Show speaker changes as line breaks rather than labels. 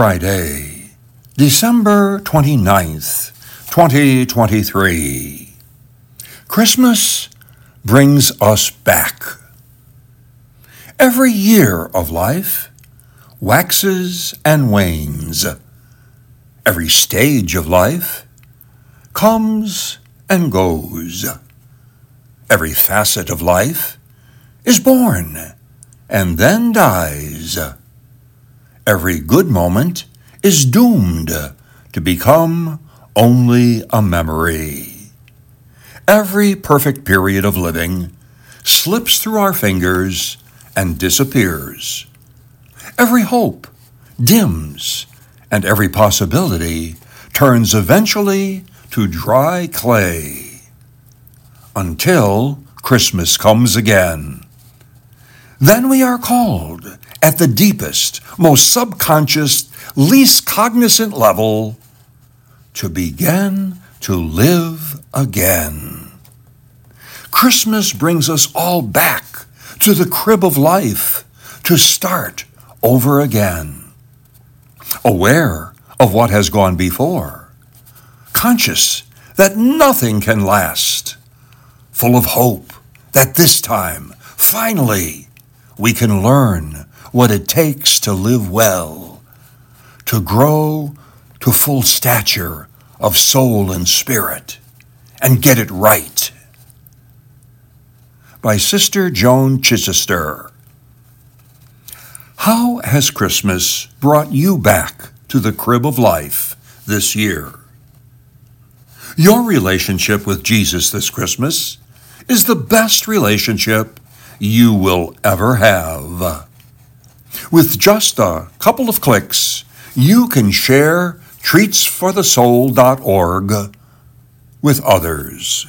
Friday, December 29th, 2023. Christmas brings us back. Every year of life waxes and wanes. Every stage of life comes and goes. Every facet of life is born and then dies every good moment is doomed to become only a memory. Every perfect period of living slips through our fingers and disappears. Every hope dims, and every possibility turns eventually to dry clay. Until Christmas comes again. Then we are called at the deepest, most subconscious, least cognizant level to begin to live again. Christmas brings us all back to the crib of life to start over again. Aware of what has gone before, conscious that nothing can last, full of hope that this time, finally, we can learn what it takes to live well, to grow to full stature of soul and spirit, and get it right. By Sister Joan Chittister. How has Christmas brought you back to the crib of life this year? Your relationship with Jesus this Christmas is the best relationship you will ever have. With just a couple of clicks, you can share treatsforthesoul.org with others.